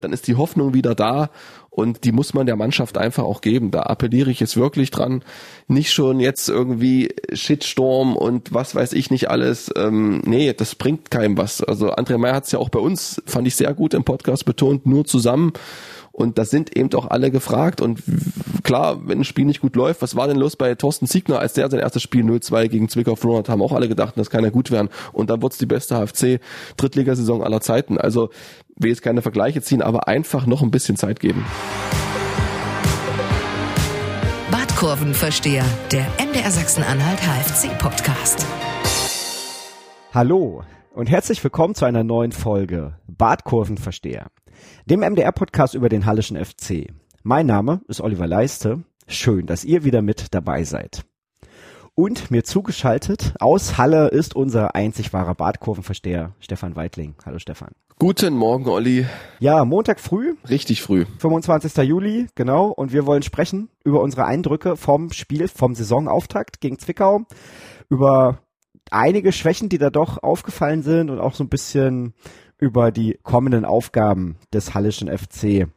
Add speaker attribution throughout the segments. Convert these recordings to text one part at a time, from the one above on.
Speaker 1: dann ist die Hoffnung wieder da und die muss man der Mannschaft einfach auch geben. Da appelliere ich jetzt wirklich dran. Nicht schon jetzt irgendwie Shitstorm und was weiß ich nicht alles. Ähm, nee, das bringt keinem was. Also André Meyer hat es ja auch bei uns, fand ich sehr gut im Podcast betont, nur zusammen. Und da sind eben auch alle gefragt. Und klar, wenn ein Spiel nicht gut läuft, was war denn los bei Thorsten Siegner, als der sein erstes Spiel 0-2 gegen Zwickau verloren hat, haben auch alle gedacht, das kann ja gut werden. Und dann wurde es die beste HFC-Drittligasaison aller Zeiten. Also will jetzt keine Vergleiche ziehen, aber einfach noch ein bisschen Zeit geben.
Speaker 2: Badkurvenversteher, der MDR Sachsen-Anhalt HFC-Podcast.
Speaker 3: Hallo und herzlich willkommen zu einer neuen Folge Badkurvenversteher, dem MDR-Podcast über den Hallischen FC. Mein Name ist Oliver Leiste. Schön, dass ihr wieder mit dabei seid. Und mir zugeschaltet aus Halle ist unser einzig wahrer Badkurvenversteher, Stefan Weidling. Hallo Stefan.
Speaker 1: Guten Morgen, Olli.
Speaker 3: Ja, Montag früh.
Speaker 1: Richtig früh.
Speaker 3: 25. Juli, genau. Und wir wollen sprechen über unsere Eindrücke vom Spiel, vom Saisonauftakt gegen Zwickau, über einige Schwächen, die da doch aufgefallen sind und auch so ein bisschen über die kommenden Aufgaben des Hallischen FC.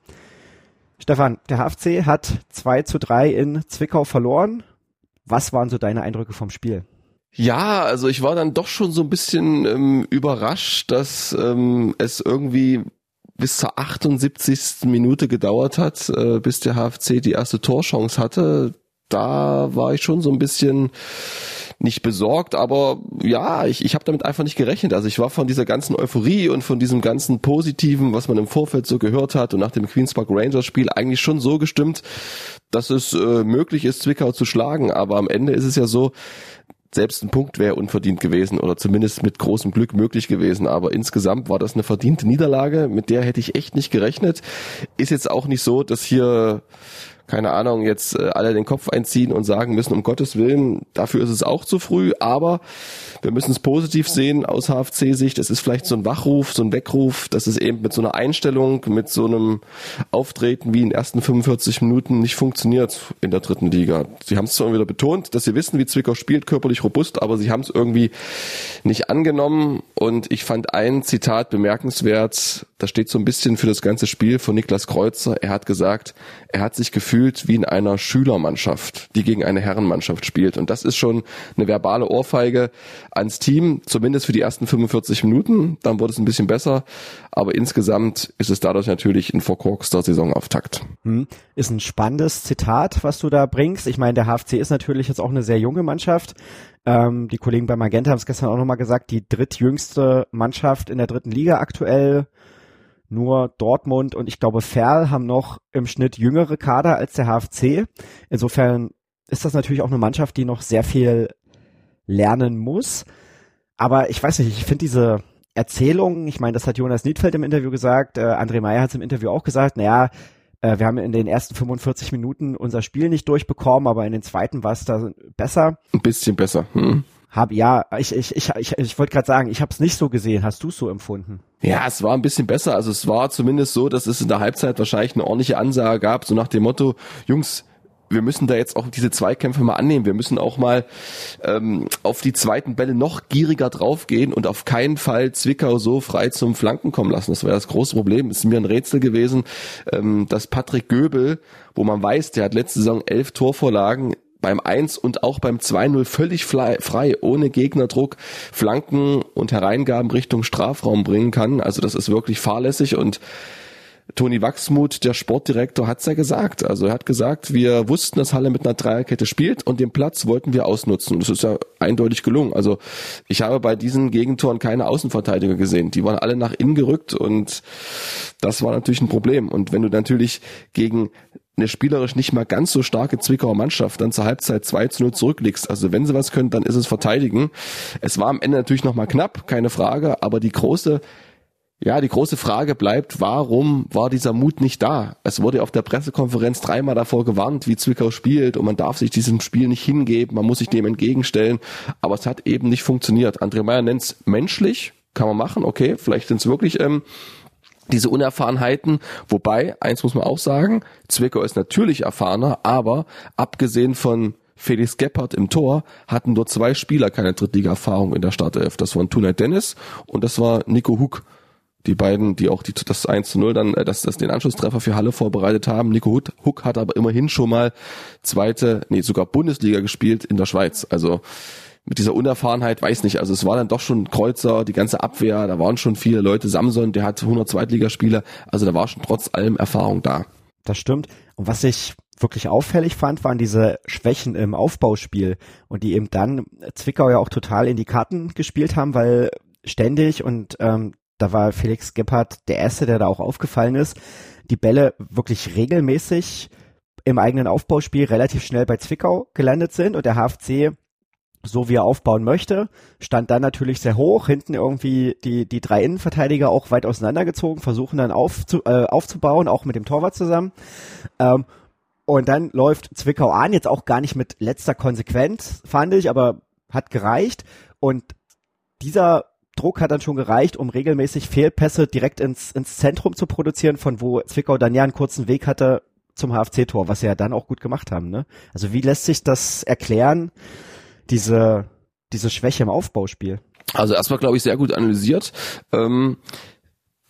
Speaker 3: Stefan, der HFC hat 2 zu 3 in Zwickau verloren. Was waren so deine Eindrücke vom Spiel?
Speaker 1: Ja, also ich war dann doch schon so ein bisschen ähm, überrascht, dass ähm, es irgendwie bis zur 78. Minute gedauert hat, äh, bis der HFC die erste Torchance hatte. Da war ich schon so ein bisschen nicht besorgt, aber ja, ich, ich habe damit einfach nicht gerechnet. Also ich war von dieser ganzen Euphorie und von diesem ganzen Positiven, was man im Vorfeld so gehört hat und nach dem Queens Park Rangers Spiel eigentlich schon so gestimmt, dass es äh, möglich ist, Zwickau zu schlagen. Aber am Ende ist es ja so, selbst ein Punkt wäre unverdient gewesen oder zumindest mit großem Glück möglich gewesen. Aber insgesamt war das eine verdiente Niederlage, mit der hätte ich echt nicht gerechnet. Ist jetzt auch nicht so, dass hier keine Ahnung, jetzt äh, alle den Kopf einziehen und sagen müssen, um Gottes Willen, dafür ist es auch zu früh, aber wir müssen es positiv sehen aus HFC-Sicht. Es ist vielleicht so ein Wachruf, so ein Weckruf, dass es eben mit so einer Einstellung, mit so einem Auftreten wie in den ersten 45 Minuten nicht funktioniert in der dritten Liga. Sie haben es zwar wieder betont, dass sie wissen, wie Zwickau spielt, körperlich robust, aber sie haben es irgendwie nicht angenommen und ich fand ein Zitat bemerkenswert, das steht so ein bisschen für das ganze Spiel von Niklas Kreuzer. Er hat gesagt, er hat sich gefühlt wie in einer Schülermannschaft, die gegen eine Herrenmannschaft spielt. Und das ist schon eine verbale Ohrfeige ans Team, zumindest für die ersten 45 Minuten. Dann wurde es ein bisschen besser. Aber insgesamt ist es dadurch natürlich ein verkorkster Saisonauftakt.
Speaker 3: Hm. Ist ein spannendes Zitat, was du da bringst. Ich meine, der HFC ist natürlich jetzt auch eine sehr junge Mannschaft. Ähm, die Kollegen bei Magenta haben es gestern auch nochmal gesagt, die drittjüngste Mannschaft in der dritten Liga aktuell nur Dortmund und ich glaube Ferl haben noch im Schnitt jüngere Kader als der HFC. Insofern ist das natürlich auch eine Mannschaft, die noch sehr viel lernen muss. Aber ich weiß nicht, ich finde diese Erzählung, ich meine, das hat Jonas Niedfeld im Interview gesagt, äh, André Meyer hat es im Interview auch gesagt, naja, äh, wir haben in den ersten 45 Minuten unser Spiel nicht durchbekommen, aber in den zweiten war es da besser.
Speaker 1: Ein bisschen besser. Hm.
Speaker 3: Hab ja, ich ich ich ich, ich wollte gerade sagen, ich habe es nicht so gesehen. Hast du es so empfunden?
Speaker 1: Ja, es war ein bisschen besser. Also es war zumindest so, dass es in der Halbzeit wahrscheinlich eine ordentliche Ansage gab, so nach dem Motto: Jungs, wir müssen da jetzt auch diese Zweikämpfe mal annehmen. Wir müssen auch mal ähm, auf die zweiten Bälle noch gieriger draufgehen und auf keinen Fall Zwickau so frei zum Flanken kommen lassen. Das war das große Problem. Ist mir ein Rätsel gewesen, ähm, dass Patrick Göbel, wo man weiß, der hat letzte Saison elf Torvorlagen, beim 1 und auch beim 2-0 völlig frei, ohne Gegnerdruck, Flanken und Hereingaben Richtung Strafraum bringen kann. Also das ist wirklich fahrlässig und Toni Wachsmuth, der Sportdirektor, hat's ja gesagt. Also er hat gesagt, wir wussten, dass Halle mit einer Dreierkette spielt und den Platz wollten wir ausnutzen. Das ist ja eindeutig gelungen. Also ich habe bei diesen Gegentoren keine Außenverteidiger gesehen. Die waren alle nach innen gerückt und das war natürlich ein Problem. Und wenn du natürlich gegen eine spielerisch nicht mal ganz so starke Zwickauer Mannschaft dann zur Halbzeit 2 zu 0 zurückliegst. Also wenn sie was können, dann ist es verteidigen. Es war am Ende natürlich nochmal knapp, keine Frage, aber die große ja, die große Frage bleibt, warum war dieser Mut nicht da? Es wurde auf der Pressekonferenz dreimal davor gewarnt, wie Zwickau spielt und man darf sich diesem Spiel nicht hingeben, man muss sich dem entgegenstellen, aber es hat eben nicht funktioniert. André Meyer nennt es menschlich, kann man machen, okay, vielleicht sind es wirklich ähm, diese Unerfahrenheiten, wobei, eins muss man auch sagen, Zwickau ist natürlich erfahrener, aber abgesehen von Felix Gebhardt im Tor hatten dort zwei Spieler keine Drittliga-Erfahrung in der Startelf. Das waren Tunay Dennis und das war Nico Huck. die beiden, die auch die, das 1 zu 0 dann, äh, das, das den Anschlusstreffer für Halle vorbereitet haben. Nico Huck hat aber immerhin schon mal zweite, nee, sogar Bundesliga gespielt in der Schweiz. Also mit dieser Unerfahrenheit, weiß nicht, also es war dann doch schon Kreuzer, die ganze Abwehr, da waren schon viele Leute. Samson, der hat 100 Zweitligaspiele, also da war schon trotz allem Erfahrung da.
Speaker 3: Das stimmt. Und was ich wirklich auffällig fand, waren diese Schwächen im Aufbauspiel und die eben dann Zwickau ja auch total in die Karten gespielt haben, weil ständig und ähm, da war Felix Gebhardt der Erste, der da auch aufgefallen ist, die Bälle wirklich regelmäßig im eigenen Aufbauspiel relativ schnell bei Zwickau gelandet sind und der HFC so wie er aufbauen möchte, stand dann natürlich sehr hoch, hinten irgendwie die, die drei Innenverteidiger auch weit auseinandergezogen, versuchen dann aufzu, äh, aufzubauen, auch mit dem Torwart zusammen. Ähm, und dann läuft Zwickau an, jetzt auch gar nicht mit letzter Konsequenz, fand ich, aber hat gereicht. Und dieser Druck hat dann schon gereicht, um regelmäßig Fehlpässe direkt ins, ins Zentrum zu produzieren, von wo Zwickau dann ja einen kurzen Weg hatte zum HFC-Tor, was sie ja dann auch gut gemacht haben. Ne? Also wie lässt sich das erklären, diese, diese Schwäche im Aufbauspiel?
Speaker 1: Also erstmal, glaube ich, sehr gut analysiert. Ähm,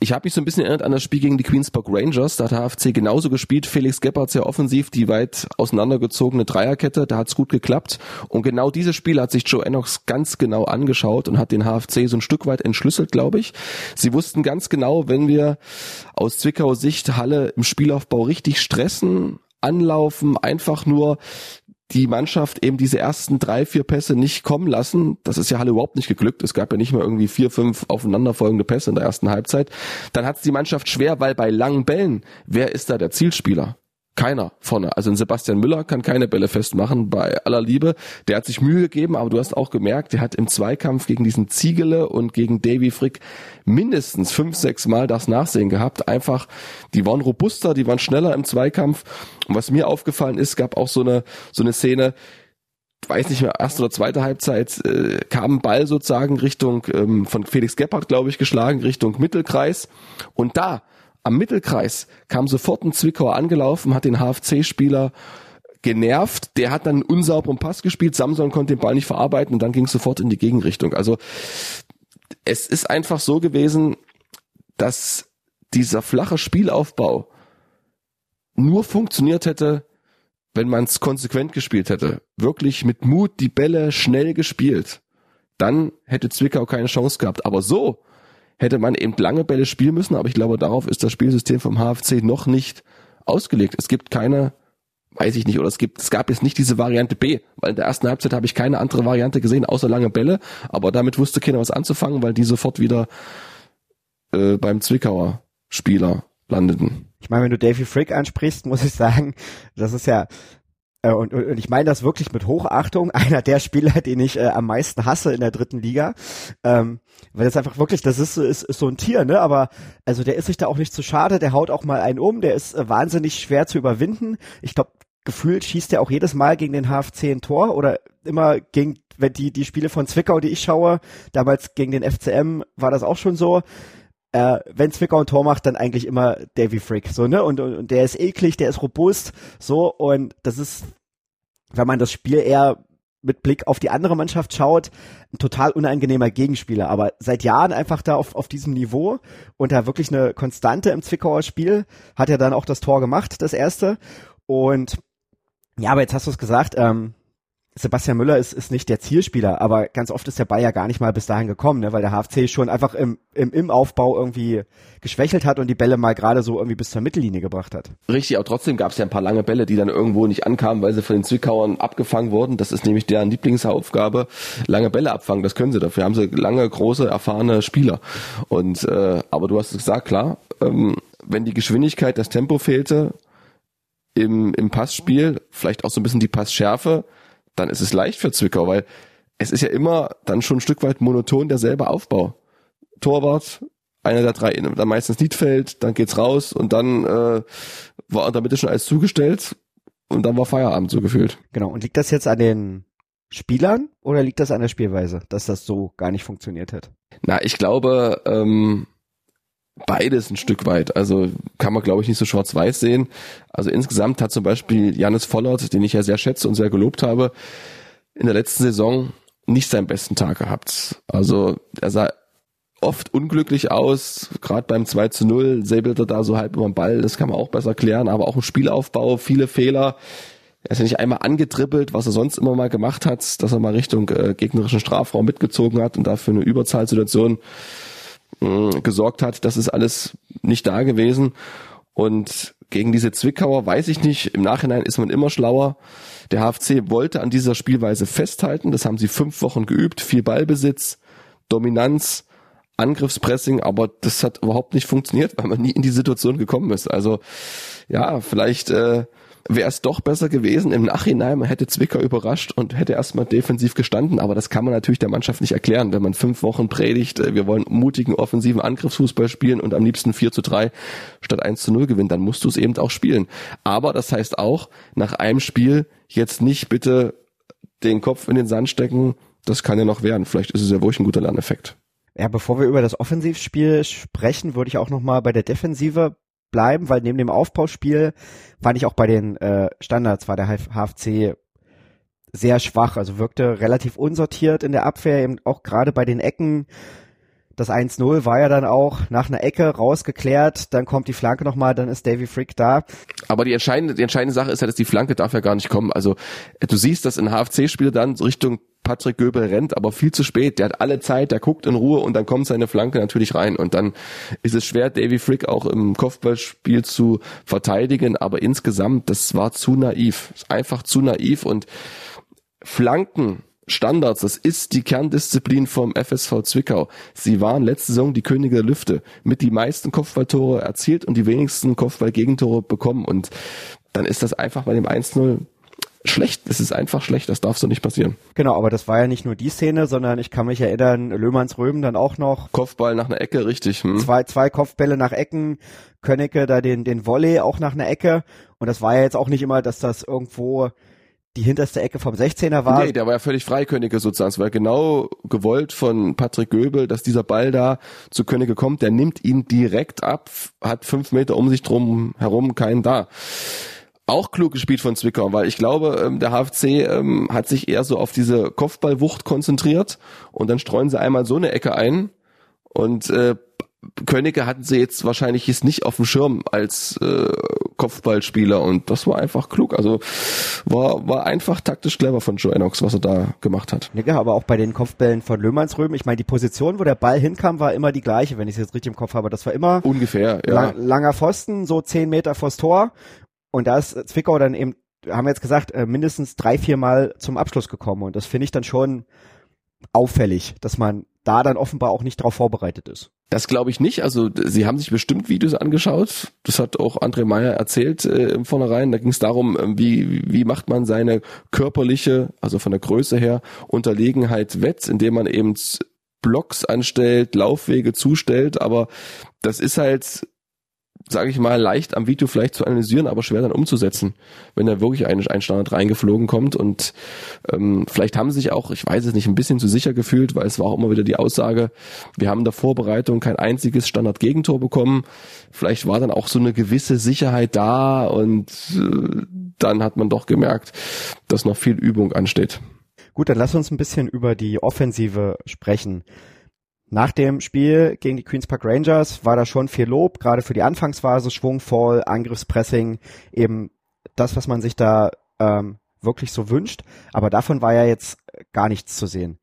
Speaker 1: ich habe mich so ein bisschen erinnert an das Spiel gegen die Queensburg Rangers. Da hat der HFC genauso gespielt. Felix Gebhardt sehr offensiv, die weit auseinandergezogene Dreierkette. Da hat's gut geklappt. Und genau dieses Spiel hat sich Joe Enox ganz genau angeschaut und hat den HFC so ein Stück weit entschlüsselt, glaube ich. Sie wussten ganz genau, wenn wir aus Zwickau Sicht Halle im Spielaufbau richtig stressen, anlaufen, einfach nur die Mannschaft eben diese ersten drei, vier Pässe nicht kommen lassen. Das ist ja Halle überhaupt nicht geglückt. Es gab ja nicht mehr irgendwie vier, fünf aufeinanderfolgende Pässe in der ersten Halbzeit. Dann hat es die Mannschaft schwer, weil bei langen Bällen, wer ist da der Zielspieler? Keiner vorne. Also ein Sebastian Müller kann keine Bälle festmachen bei aller Liebe. Der hat sich Mühe gegeben, aber du hast auch gemerkt, der hat im Zweikampf gegen diesen Ziegele und gegen Davy Frick mindestens fünf, sechs Mal das Nachsehen gehabt. Einfach, die waren robuster, die waren schneller im Zweikampf. Und was mir aufgefallen ist, gab auch so eine, so eine Szene, weiß nicht mehr, erste oder zweite Halbzeit, äh, kam ein Ball sozusagen Richtung, ähm, von Felix Gebhardt, glaube ich, geschlagen, Richtung Mittelkreis. Und da am Mittelkreis kam sofort ein Zwickauer angelaufen, hat den HFC-Spieler genervt. Der hat dann einen unsauberen Pass gespielt. Samson konnte den Ball nicht verarbeiten und dann ging es sofort in die Gegenrichtung. Also es ist einfach so gewesen, dass dieser flache Spielaufbau nur funktioniert hätte, wenn man es konsequent gespielt hätte. Wirklich mit Mut die Bälle schnell gespielt. Dann hätte Zwickau keine Chance gehabt. Aber so, hätte man eben lange Bälle spielen müssen, aber ich glaube, darauf ist das Spielsystem vom HFC noch nicht ausgelegt. Es gibt keine, weiß ich nicht, oder es gibt, es gab jetzt nicht diese Variante B, weil in der ersten Halbzeit habe ich keine andere Variante gesehen, außer lange Bälle, aber damit wusste keiner was anzufangen, weil die sofort wieder äh, beim Zwickauer Spieler landeten.
Speaker 3: Ich meine, wenn du Davy Frick ansprichst, muss ich sagen, das ist ja äh, und, und, ich meine das wirklich mit Hochachtung, einer der Spieler, den ich äh, am meisten hasse in der dritten Liga. Ähm, weil das einfach wirklich, das ist, ist, ist so ein Tier, ne? Aber also der ist sich da auch nicht zu schade, der haut auch mal einen um, der ist äh, wahnsinnig schwer zu überwinden. Ich glaube, gefühlt schießt er auch jedes Mal gegen den HFC ein Tor oder immer gegen, wenn die, die Spiele von Zwickau, die ich schaue, damals gegen den FCM war das auch schon so. Äh, wenn Zwickau ein Tor macht, dann eigentlich immer Davy Frick, so, ne? Und, und, und der ist eklig, der ist robust, so, und das ist, wenn man das Spiel eher mit Blick auf die andere Mannschaft schaut, ein total unangenehmer Gegenspieler, aber seit Jahren einfach da auf, auf diesem Niveau und da wirklich eine Konstante im Zwickauer Spiel, hat er dann auch das Tor gemacht, das erste. Und ja, aber jetzt hast du es gesagt, ähm, Sebastian Müller ist, ist nicht der Zielspieler, aber ganz oft ist der Ball ja gar nicht mal bis dahin gekommen, ne, weil der HFC schon einfach im, im, im Aufbau irgendwie geschwächelt hat und die Bälle mal gerade so irgendwie bis zur Mittellinie gebracht hat.
Speaker 1: Richtig, aber trotzdem gab es ja ein paar lange Bälle, die dann irgendwo nicht ankamen, weil sie von den Zwickauern abgefangen wurden. Das ist nämlich deren Lieblingsaufgabe, lange Bälle abfangen. Das können sie dafür. Haben sie lange, große, erfahrene Spieler. Und äh, aber du hast es gesagt, klar, ähm, wenn die Geschwindigkeit, das Tempo fehlte im, im Passspiel, vielleicht auch so ein bisschen die Passschärfe, dann ist es leicht für Zwickau, weil es ist ja immer dann schon ein Stück weit monoton derselbe Aufbau. Torwart, einer der drei, dann meistens Niedfeld, dann geht's raus und dann äh, war in der Mitte schon alles zugestellt und dann war Feierabend so gefühlt.
Speaker 3: Genau. Und liegt das jetzt an den Spielern oder liegt das an der Spielweise, dass das so gar nicht funktioniert hat?
Speaker 1: Na, ich glaube, ähm, beides ein Stück weit. Also kann man, glaube ich, nicht so schwarz-weiß sehen. Also insgesamt hat zum Beispiel Janis Vollert, den ich ja sehr schätze und sehr gelobt habe, in der letzten Saison nicht seinen besten Tag gehabt. Also er sah oft unglücklich aus, gerade beim 2 zu 0, säbelt er da so halb über den Ball, das kann man auch besser klären, aber auch im Spielaufbau, viele Fehler. Er ist ja nicht einmal angetrippelt, was er sonst immer mal gemacht hat, dass er mal Richtung äh, gegnerischen Strafraum mitgezogen hat und dafür eine Überzahlsituation mh, gesorgt hat. Das ist alles nicht da gewesen. Und gegen diese Zwickauer weiß ich nicht, im Nachhinein ist man immer schlauer. Der HFC wollte an dieser Spielweise festhalten, das haben sie fünf Wochen geübt, viel Ballbesitz, Dominanz, Angriffspressing, aber das hat überhaupt nicht funktioniert, weil man nie in die Situation gekommen ist. Also ja, vielleicht äh, wäre es doch besser gewesen im Nachhinein. Man hätte Zwicker überrascht und hätte erstmal defensiv gestanden, aber das kann man natürlich der Mannschaft nicht erklären, wenn man fünf Wochen predigt, äh, wir wollen mutigen offensiven Angriffsfußball spielen und am liebsten 4 zu 3 statt 1 zu 0 gewinnen, dann musst du es eben auch spielen. Aber das heißt auch, nach einem Spiel jetzt nicht bitte den Kopf in den Sand stecken, das kann ja noch werden. Vielleicht ist es ja wirklich ein guter Lerneffekt.
Speaker 3: Ja, bevor wir über das Offensivspiel sprechen, würde ich auch noch mal bei der Defensive bleiben, weil neben dem Aufbauspiel fand ich auch bei den äh, Standards war der HFC sehr schwach, also wirkte relativ unsortiert in der Abwehr, eben auch gerade bei den Ecken. Das 1-0 war ja dann auch nach einer Ecke rausgeklärt, dann kommt die Flanke nochmal, dann ist Davy Frick da.
Speaker 1: Aber die entscheidende, die entscheidende Sache ist ja, dass die Flanke darf ja gar nicht kommen. Also du siehst, dass ein HFC-Spieler dann Richtung Patrick Göbel rennt, aber viel zu spät. Der hat alle Zeit, der guckt in Ruhe und dann kommt seine Flanke natürlich rein. Und dann ist es schwer, Davy Frick auch im Kopfballspiel zu verteidigen. Aber insgesamt, das war zu naiv. Einfach zu naiv und Flanken Standards, das ist die Kerndisziplin vom FSV Zwickau. Sie waren letzte Saison die Könige der Lüfte, mit die meisten Kopfballtore erzielt und die wenigsten Kopfballgegentore bekommen und dann ist das einfach bei dem 1-0 schlecht. Es ist einfach schlecht. Das darf so nicht passieren.
Speaker 3: Genau, aber das war ja nicht nur die Szene, sondern ich kann mich erinnern, Löhmanns Röben dann auch noch.
Speaker 1: Kopfball nach einer Ecke, richtig.
Speaker 3: Hm. Zwei, zwei Kopfbälle nach Ecken. Könnecke da den, den Volley auch nach einer Ecke. Und das war ja jetzt auch nicht immer, dass das irgendwo die hinterste Ecke vom 16er war.
Speaker 1: Nee, der war ja völlig frei, Könige sozusagen. Es war genau gewollt von Patrick Göbel, dass dieser Ball da zu Könige kommt. Der nimmt ihn direkt ab, hat fünf Meter um sich drum herum keinen da auch klug gespielt von Zwickau, weil ich glaube, ähm, der HFC ähm, hat sich eher so auf diese Kopfballwucht konzentriert und dann streuen sie einmal so eine Ecke ein und äh, Könige hatten sie jetzt wahrscheinlich jetzt nicht auf dem Schirm als äh, Kopfballspieler und das war einfach klug. Also war, war einfach taktisch clever von Joe Enox, was er da gemacht hat.
Speaker 3: Ja, aber auch bei den Kopfbällen von Löhmannsröben, ich meine, die Position, wo der Ball hinkam, war immer die gleiche, wenn ich es jetzt richtig im Kopf habe. Das war immer
Speaker 1: ungefähr, ja.
Speaker 3: Lang, langer Pfosten, so zehn Meter vors Tor und da ist Zwickau dann eben, haben wir jetzt gesagt, äh, mindestens drei, vier Mal zum Abschluss gekommen. Und das finde ich dann schon auffällig, dass man da dann offenbar auch nicht darauf vorbereitet ist.
Speaker 1: Das glaube ich nicht. Also sie haben sich bestimmt Videos angeschaut. Das hat auch André Meyer erzählt äh, im Vornherein. Da ging es darum, äh, wie, wie macht man seine körperliche, also von der Größe her, Unterlegenheit wett, indem man eben Blocks anstellt, Laufwege zustellt. Aber das ist halt sage ich mal, leicht am Video vielleicht zu analysieren, aber schwer dann umzusetzen, wenn da wirklich ein, ein Standard reingeflogen kommt. Und ähm, vielleicht haben sie sich auch, ich weiß es nicht, ein bisschen zu sicher gefühlt, weil es war auch immer wieder die Aussage, wir haben in der Vorbereitung kein einziges Standard-Gegentor bekommen. Vielleicht war dann auch so eine gewisse Sicherheit da und äh, dann hat man doch gemerkt, dass noch viel Übung ansteht.
Speaker 3: Gut, dann lass uns ein bisschen über die Offensive sprechen. Nach dem Spiel gegen die Queens Park Rangers war da schon viel Lob, gerade für die Anfangsphase, schwungvoll, Angriffspressing, eben das, was man sich da ähm, wirklich so wünscht. Aber davon war ja jetzt gar nichts zu sehen.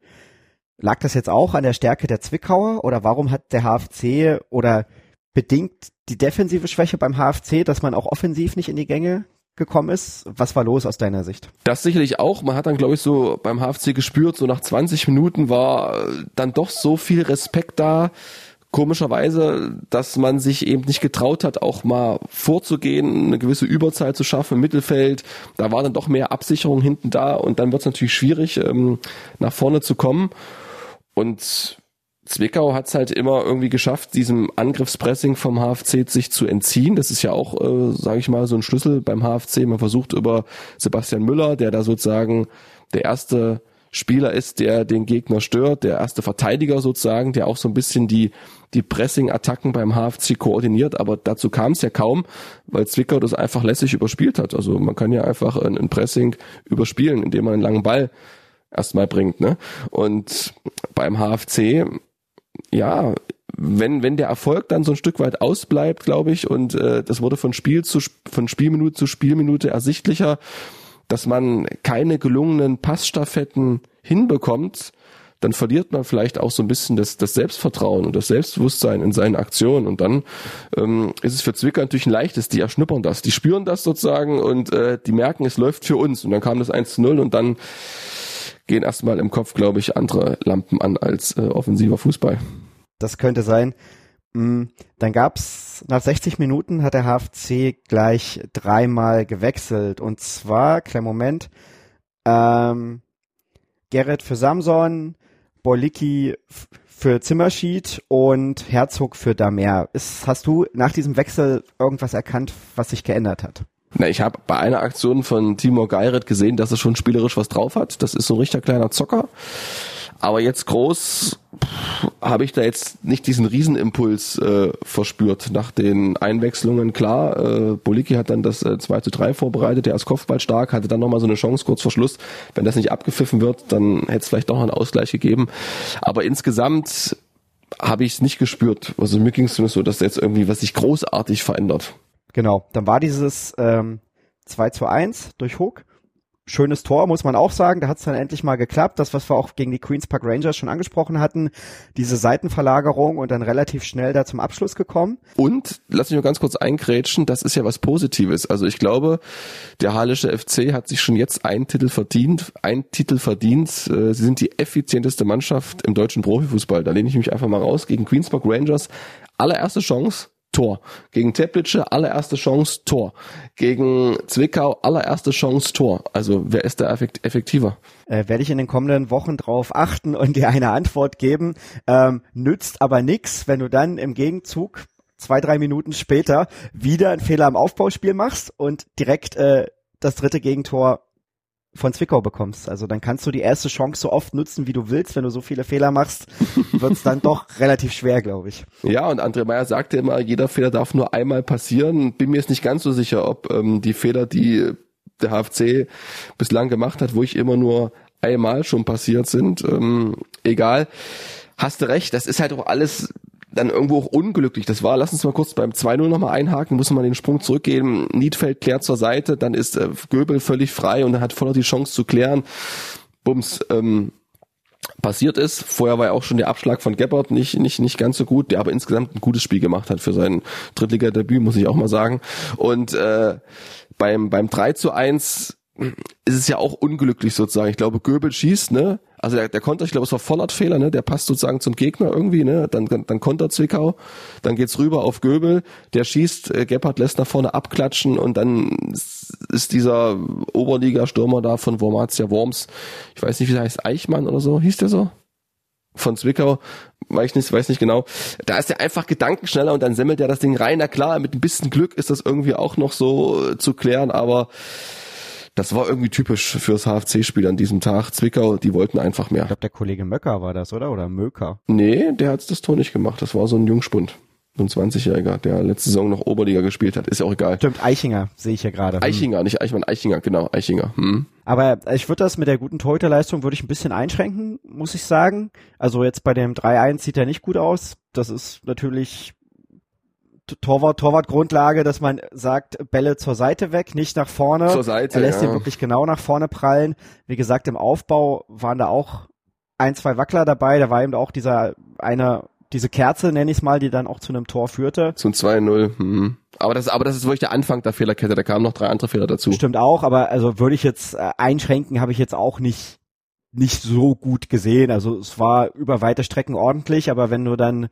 Speaker 3: Lag das jetzt auch an der Stärke der Zwickauer oder warum hat der HFC oder bedingt die defensive Schwäche beim HFC, dass man auch offensiv nicht in die Gänge gekommen ist. Was war los aus deiner Sicht?
Speaker 1: Das sicherlich auch. Man hat dann, glaube ich, so beim HFC gespürt, so nach 20 Minuten war äh, dann doch so viel Respekt da. Komischerweise, dass man sich eben nicht getraut hat, auch mal vorzugehen, eine gewisse Überzeit zu schaffen im Mittelfeld. Da war dann doch mehr Absicherung hinten da und dann wird es natürlich schwierig, ähm, nach vorne zu kommen. Und Zwickau hat es halt immer irgendwie geschafft, diesem Angriffspressing vom HFC sich zu entziehen. Das ist ja auch, äh, sage ich mal, so ein Schlüssel beim HFC. Man versucht über Sebastian Müller, der da sozusagen der erste Spieler ist, der den Gegner stört, der erste Verteidiger sozusagen, der auch so ein bisschen die, die Pressing-Attacken beim HFC koordiniert, aber dazu kam es ja kaum, weil Zwickau das einfach lässig überspielt hat. Also man kann ja einfach ein, ein Pressing überspielen, indem man einen langen Ball erstmal bringt. Ne? Und beim HFC ja, wenn, wenn der Erfolg dann so ein Stück weit ausbleibt, glaube ich, und äh, das wurde von Spiel zu von Spielminute zu Spielminute ersichtlicher, dass man keine gelungenen Passstaffetten hinbekommt, dann verliert man vielleicht auch so ein bisschen das, das Selbstvertrauen und das Selbstbewusstsein in seinen Aktionen. Und dann ähm, ist es für Zwicker natürlich ein leichtes, die erschnuppern das, die spüren das sozusagen und äh, die merken, es läuft für uns. Und dann kam das 1 zu 0 und dann gehen erstmal im Kopf, glaube ich, andere Lampen an als äh, offensiver Fußball.
Speaker 3: Das könnte sein. Mm, dann gab's nach 60 Minuten hat der HFC gleich dreimal gewechselt. Und zwar, kleinen Moment, ähm, Gerrit für Samson, Bolicki für Zimmerschied und Herzog für Damer. Ist, hast du nach diesem Wechsel irgendwas erkannt, was sich geändert hat?
Speaker 1: Na, ich habe bei einer Aktion von Timur Geiret gesehen, dass er schon spielerisch was drauf hat. Das ist so ein richtiger kleiner Zocker. Aber jetzt groß habe ich da jetzt nicht diesen Riesenimpuls äh, verspürt nach den Einwechslungen. Klar, äh, Boliki hat dann das äh, 2 zu 3 vorbereitet, der ist Kopfball stark, hatte dann nochmal so eine Chance kurz vor Schluss. Wenn das nicht abgepfiffen wird, dann hätte es vielleicht doch einen Ausgleich gegeben. Aber insgesamt habe ich es nicht gespürt. Also mir ging es so, dass jetzt irgendwie was sich großartig verändert.
Speaker 3: Genau, dann war dieses ähm, 2 zu 1 durch Hook schönes Tor, muss man auch sagen. Da hat es dann endlich mal geklappt. Das, was wir auch gegen die Queens Park Rangers schon angesprochen hatten, diese Seitenverlagerung und dann relativ schnell da zum Abschluss gekommen.
Speaker 1: Und, lass mich nur ganz kurz eingrätschen, das ist ja was Positives. Also ich glaube, der Hallische FC hat sich schon jetzt einen Titel verdient, einen Titel verdient. Äh, sie sind die effizienteste Mannschaft im deutschen Profifußball. Da lehne ich mich einfach mal raus. Gegen Queens Park Rangers allererste Chance, Tor. Gegen Teplice allererste Chance, Tor. Gegen Zwickau allererste Chance, Tor. Also wer ist da effektiver?
Speaker 3: Äh, werde ich in den kommenden Wochen drauf achten und dir eine Antwort geben. Ähm, nützt aber nix, wenn du dann im Gegenzug zwei, drei Minuten später wieder einen Fehler im Aufbauspiel machst und direkt äh, das dritte Gegentor von Zwickau bekommst. Also dann kannst du die erste Chance so oft nutzen, wie du willst. Wenn du so viele Fehler machst, wird es dann doch relativ schwer, glaube ich.
Speaker 1: Ja, und André Meyer sagte immer, jeder Fehler darf nur einmal passieren. Bin mir jetzt nicht ganz so sicher, ob ähm, die Fehler, die der HFC bislang gemacht hat, wo ich immer nur einmal schon passiert sind. Ähm, egal. Hast du recht, das ist halt auch alles dann irgendwo auch unglücklich. Das war, lass uns mal kurz beim 2-0 nochmal einhaken, muss man den Sprung zurückgeben. Niedfeld klärt zur Seite, dann ist äh, Göbel völlig frei und er hat voller die Chance zu klären. Bums, ähm, passiert ist. Vorher war ja auch schon der Abschlag von Gebhardt nicht, nicht, nicht ganz so gut, der aber insgesamt ein gutes Spiel gemacht hat für sein Drittliga-Debüt, muss ich auch mal sagen. Und äh, beim, beim 3 zu 1 ist es ja auch unglücklich sozusagen. Ich glaube, Göbel schießt, ne? Also der, der Konter, ich glaube, es war Vollert-Fehler, ne? Der passt sozusagen zum Gegner irgendwie, ne? Dann, dann kontert Zwickau, dann geht's rüber auf Göbel, der schießt, äh, Gebhardt lässt nach vorne abklatschen und dann ist dieser Oberliga-Stürmer da von Wormatia Worms, ich weiß nicht, wie der heißt, Eichmann oder so, hieß der so? Von Zwickau, weiß nicht, weiß nicht genau. Da ist er einfach gedankenschneller und dann semmelt er das Ding rein. Na klar, mit ein bisschen Glück ist das irgendwie auch noch so äh, zu klären, aber das war irgendwie typisch fürs HFC-Spiel an diesem Tag. Zwickau, die wollten einfach mehr.
Speaker 3: Ich glaube, der Kollege Möcker war das, oder? Oder Möker?
Speaker 1: Nee, der hat das Tor nicht gemacht. Das war so ein Jungspund. So ein 20-Jähriger, der letzte Saison noch Oberliga gespielt hat. Ist ja auch egal.
Speaker 3: Stimmt, Eichinger sehe ich hier gerade.
Speaker 1: Eichinger, nicht Eichmann, Eichinger, genau, Eichinger. Hm.
Speaker 3: Aber ich würde das mit der guten Torhüterleistung würde ich ein bisschen einschränken, muss ich sagen. Also jetzt bei dem 3-1 sieht er nicht gut aus. Das ist natürlich Torwart, Torwartgrundlage, dass man sagt, Bälle zur Seite weg, nicht nach vorne.
Speaker 1: Zur Seite,
Speaker 3: er lässt
Speaker 1: ja.
Speaker 3: ihn wirklich genau nach vorne prallen. Wie gesagt, im Aufbau waren da auch ein, zwei Wackler dabei. Da war eben auch dieser eine, diese Kerze, nenne ich es mal, die dann auch zu einem Tor führte.
Speaker 1: Zum 2-0. Hm. Aber das, aber das ist wirklich der Anfang der Fehlerkette. Da kamen noch drei andere Fehler dazu.
Speaker 3: Stimmt auch, aber also würde ich jetzt äh, einschränken, habe ich jetzt auch nicht nicht so gut gesehen. Also es war über weite Strecken ordentlich, aber wenn du dann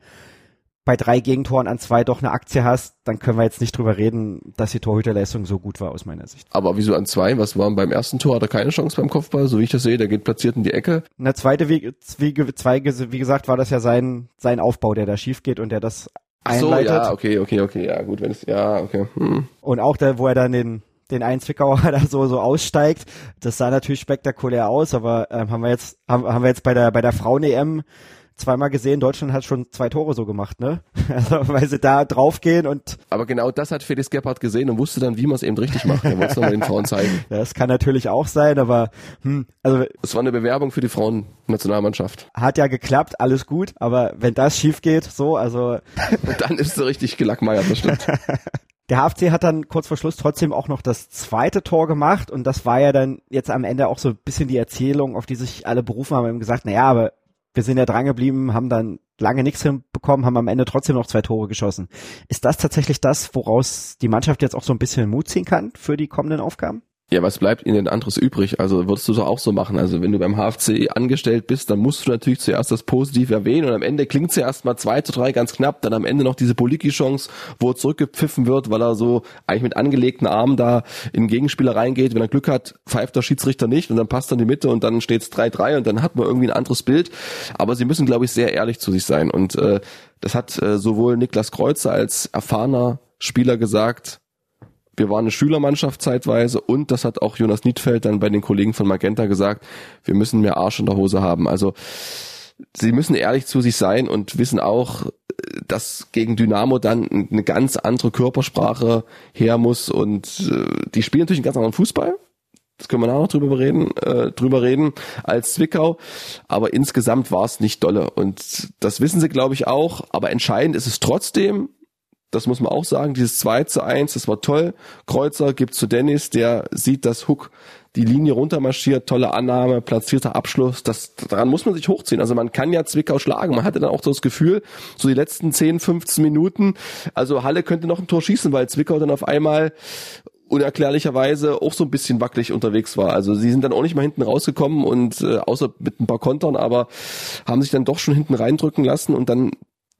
Speaker 3: bei drei Gegentoren an zwei doch eine Aktie hast, dann können wir jetzt nicht drüber reden, dass die Torhüterleistung so gut war aus meiner Sicht.
Speaker 1: Aber wieso an zwei? Was war beim ersten Tor? Hat er keine Chance beim Kopfball? So wie ich das sehe, der geht platziert in die Ecke.
Speaker 3: Der zweite, wie, wie, zwei, wie gesagt, war das ja sein, sein Aufbau, der da schief geht und der das
Speaker 1: Ach so,
Speaker 3: einleitet.
Speaker 1: ja, okay, okay, okay, ja, gut, wenn es, ja, okay. Hm.
Speaker 3: Und auch da, wo er dann den, den einen Zwickauer da so, so aussteigt, das sah natürlich spektakulär aus, aber ähm, haben wir jetzt, haben, haben wir jetzt bei der, bei der Frauen-EM zweimal gesehen, Deutschland hat schon zwei Tore so gemacht, ne? Also weil sie da draufgehen und.
Speaker 1: Aber genau das hat Felix Gebhardt gesehen und wusste dann, wie man es eben richtig macht. Er wollte es nochmal den Frauen zeigen.
Speaker 3: Das kann natürlich auch sein, aber hm, also.
Speaker 1: Es war eine Bewerbung für die Frauennationalmannschaft.
Speaker 3: Hat ja geklappt, alles gut, aber wenn das schief geht, so, also.
Speaker 1: dann ist sie richtig gelackmeiert, das stimmt.
Speaker 3: Der HFC hat dann kurz vor Schluss trotzdem auch noch das zweite Tor gemacht und das war ja dann jetzt am Ende auch so ein bisschen die Erzählung, auf die sich alle berufen haben, haben gesagt, naja, aber wir sind ja dran geblieben, haben dann lange nichts hinbekommen, haben am Ende trotzdem noch zwei Tore geschossen. Ist das tatsächlich das, woraus die Mannschaft jetzt auch so ein bisschen Mut ziehen kann für die kommenden Aufgaben?
Speaker 1: Ja, was bleibt ihnen denn anderes übrig? Also würdest du doch auch so machen. Also wenn du beim HFC angestellt bist, dann musst du natürlich zuerst das Positiv erwähnen und am Ende klingt es ja erstmal zwei zu drei ganz knapp, dann am Ende noch diese Poliki-Chance, wo er zurückgepfiffen wird, weil er so eigentlich mit angelegten Armen da in den Gegenspieler reingeht. Wenn er Glück hat, pfeift der Schiedsrichter nicht und dann passt er in die Mitte und dann steht es 3-3 und dann hat man irgendwie ein anderes Bild. Aber sie müssen, glaube ich, sehr ehrlich zu sich sein. Und äh, das hat äh, sowohl Niklas Kreuzer als erfahrener Spieler gesagt, wir waren eine Schülermannschaft zeitweise und das hat auch Jonas Niedfeld dann bei den Kollegen von Magenta gesagt, wir müssen mehr Arsch in der Hose haben. Also sie müssen ehrlich zu sich sein und wissen auch, dass gegen Dynamo dann eine ganz andere Körpersprache her muss und äh, die spielen natürlich einen ganz anderen Fußball. Das können wir nachher noch drüber reden, äh, drüber reden als Zwickau. Aber insgesamt war es nicht dolle. Und das wissen sie, glaube ich, auch. Aber entscheidend ist es trotzdem, das muss man auch sagen, dieses 2 zu 1, das war toll. Kreuzer gibt zu Dennis, der sieht, dass Hook die Linie runtermarschiert, tolle Annahme, platzierter Abschluss. Das, daran muss man sich hochziehen. Also man kann ja Zwickau schlagen. Man hatte dann auch so das Gefühl, so die letzten 10, 15 Minuten, also Halle könnte noch ein Tor schießen, weil Zwickau dann auf einmal unerklärlicherweise auch so ein bisschen wackelig unterwegs war. Also sie sind dann auch nicht mal hinten rausgekommen und äh, außer mit ein paar Kontern, aber haben sich dann doch schon hinten reindrücken lassen und dann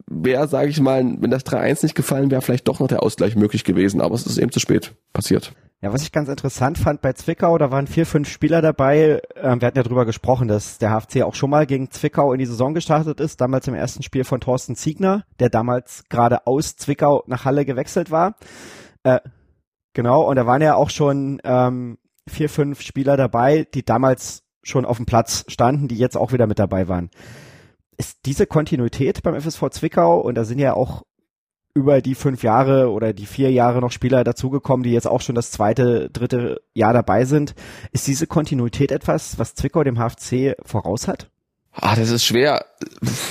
Speaker 1: wäre, sage ich mal, wenn das 3-1 nicht gefallen wäre, vielleicht doch noch der Ausgleich möglich gewesen, aber es ist eben zu spät passiert.
Speaker 3: Ja, was ich ganz interessant fand bei Zwickau, da waren vier, fünf Spieler dabei. Ähm, wir hatten ja drüber gesprochen, dass der HFC auch schon mal gegen Zwickau in die Saison gestartet ist, damals im ersten Spiel von Thorsten Ziegner, der damals gerade aus Zwickau nach Halle gewechselt war. Äh, genau, und da waren ja auch schon ähm, vier, fünf Spieler dabei, die damals schon auf dem Platz standen, die jetzt auch wieder mit dabei waren ist diese Kontinuität beim FSV Zwickau, und da sind ja auch über die fünf Jahre oder die vier Jahre noch Spieler dazugekommen, die jetzt auch schon das zweite, dritte Jahr dabei sind. Ist diese Kontinuität etwas, was Zwickau dem HFC voraus hat?
Speaker 1: Ah, das ist schwer.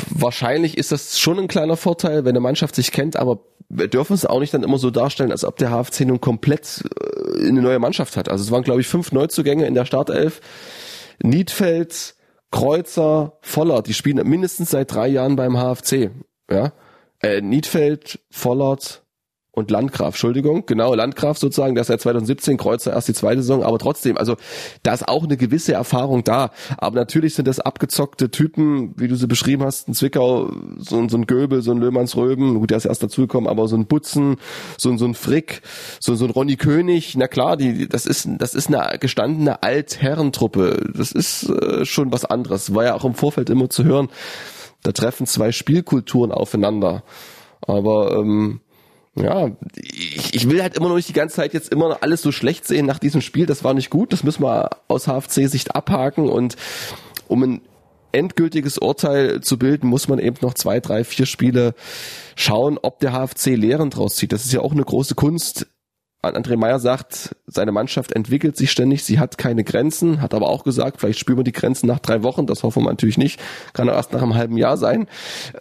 Speaker 1: Wahrscheinlich ist das schon ein kleiner Vorteil, wenn eine Mannschaft sich kennt, aber wir dürfen es auch nicht dann immer so darstellen, als ob der HFC nun komplett äh, eine neue Mannschaft hat. Also es waren, glaube ich, fünf Neuzugänge in der Startelf. Niedfeld, Kreuzer, Vollert, die spielen mindestens seit drei Jahren beim HFC. Ja? Äh, Niedfeld, Vollert, und Landgraf, Entschuldigung, genau, Landgraf sozusagen, der ist seit 2017, Kreuzer erst die zweite Saison, aber trotzdem, also da ist auch eine gewisse Erfahrung da. Aber natürlich sind das abgezockte Typen, wie du sie beschrieben hast, ein Zwickau, so, so ein Göbel, so ein Löhmanns gut, der ist erst dazugekommen, aber so ein Butzen, so, so ein Frick, so, so ein Ronny König, na klar, die, das ist, das ist eine gestandene Altherrentruppe. Das ist äh, schon was anderes. War ja auch im Vorfeld immer zu hören, da treffen zwei Spielkulturen aufeinander. Aber ähm, ja, ich, ich will halt immer noch nicht die ganze Zeit jetzt immer noch alles so schlecht sehen nach diesem Spiel. Das war nicht gut. Das müssen wir aus HFC-Sicht abhaken. Und um ein endgültiges Urteil zu bilden, muss man eben noch zwei, drei, vier Spiele schauen, ob der HFC Lehren draus zieht. Das ist ja auch eine große Kunst André Meyer sagt, seine Mannschaft entwickelt sich ständig, sie hat keine Grenzen, hat aber auch gesagt, vielleicht spüren wir die Grenzen nach drei Wochen, das hoffen wir natürlich nicht, kann auch erst nach einem halben Jahr sein.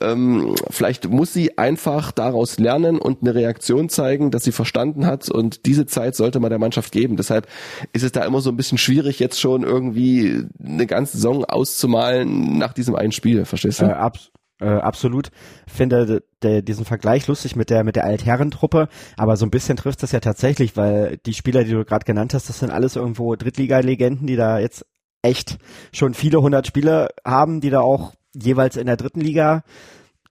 Speaker 1: Ähm, vielleicht muss sie einfach daraus lernen und eine Reaktion zeigen, dass sie verstanden hat und diese Zeit sollte man der Mannschaft geben. Deshalb ist es da immer so ein bisschen schwierig, jetzt schon irgendwie eine ganze Saison auszumalen nach diesem einen Spiel, verstehst du? Äh,
Speaker 3: äh, absolut. Finde de, diesen Vergleich lustig mit der mit der Altherrentruppe, aber so ein bisschen trifft das ja tatsächlich, weil die Spieler, die du gerade genannt hast, das sind alles irgendwo Drittliga-Legenden, die da jetzt echt schon viele hundert Spiele haben, die da auch jeweils in der dritten Liga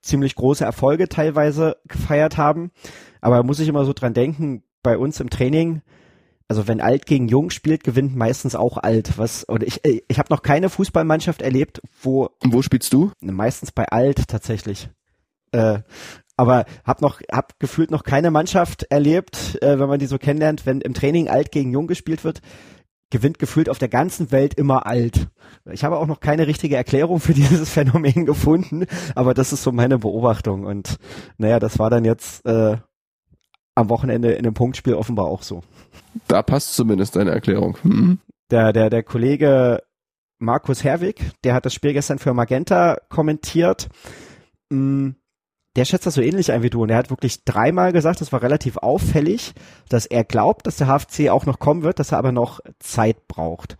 Speaker 3: ziemlich große Erfolge teilweise gefeiert haben. Aber muss ich immer so dran denken, bei uns im Training, also wenn alt gegen jung spielt, gewinnt meistens auch alt. Was oder ich äh, ich habe noch keine Fußballmannschaft erlebt, wo
Speaker 1: Wo spielst du?
Speaker 3: Meistens bei alt tatsächlich. Äh, aber hab noch hab gefühlt noch keine Mannschaft erlebt, äh, wenn man die so kennenlernt, wenn im Training alt gegen jung gespielt wird, gewinnt gefühlt auf der ganzen Welt immer alt. Ich habe auch noch keine richtige Erklärung für dieses Phänomen gefunden, aber das ist so meine Beobachtung. Und naja, das war dann jetzt äh, am Wochenende in einem Punktspiel offenbar auch so.
Speaker 1: Da passt zumindest deine Erklärung. Hm.
Speaker 3: Der, der, der Kollege Markus Herwig, der hat das Spiel gestern für Magenta kommentiert. Mm, der schätzt das so ähnlich ein wie du und er hat wirklich dreimal gesagt, das war relativ auffällig, dass er glaubt, dass der HFC auch noch kommen wird, dass er aber noch Zeit braucht.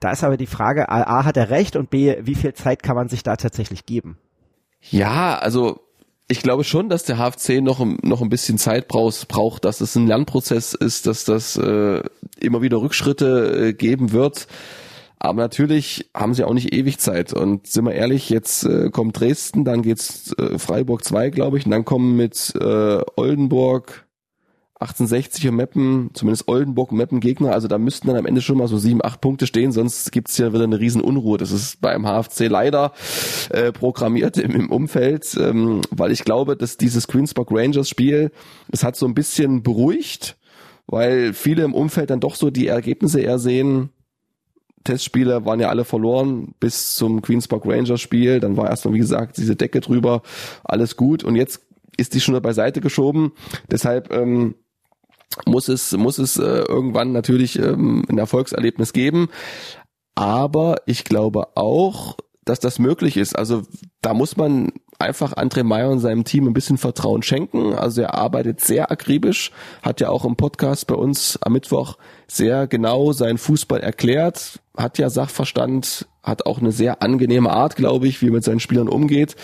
Speaker 3: Da ist aber die Frage, A, hat er recht und B, wie viel Zeit kann man sich da tatsächlich geben?
Speaker 1: Ja, also ich glaube schon, dass der HFC noch, noch ein bisschen Zeit braucht, braucht, dass es ein Lernprozess ist, dass das äh, immer wieder Rückschritte äh, geben wird. Aber natürlich haben sie auch nicht ewig Zeit. Und sind wir ehrlich, jetzt äh, kommt Dresden, dann geht's äh, Freiburg 2, glaube ich, und dann kommen mit äh, Oldenburg 1860 und Meppen, zumindest Oldenburg und Meppen Gegner, also da müssten dann am Ende schon mal so sieben, acht Punkte stehen, sonst gibt's ja wieder eine riesen Unruhe. Das ist beim HFC leider äh, programmiert im, im Umfeld, ähm, weil ich glaube, dass dieses Queensburg Rangers Spiel, es hat so ein bisschen beruhigt, weil viele im Umfeld dann doch so die Ergebnisse eher sehen, Testspiele waren ja alle verloren bis zum Queens Park Rangers Spiel. Dann war erstmal, wie gesagt, diese Decke drüber, alles gut. Und jetzt ist die schon beiseite geschoben. Deshalb ähm, muss es, muss es äh, irgendwann natürlich ähm, ein Erfolgserlebnis geben. Aber ich glaube auch, dass das möglich ist. Also da muss man einfach André Meyer und seinem Team ein bisschen Vertrauen schenken. Also er arbeitet sehr akribisch, hat ja auch im Podcast bei uns am Mittwoch sehr genau seinen Fußball erklärt, hat ja Sachverstand, hat auch eine sehr angenehme Art, glaube ich, wie er mit seinen Spielern umgeht.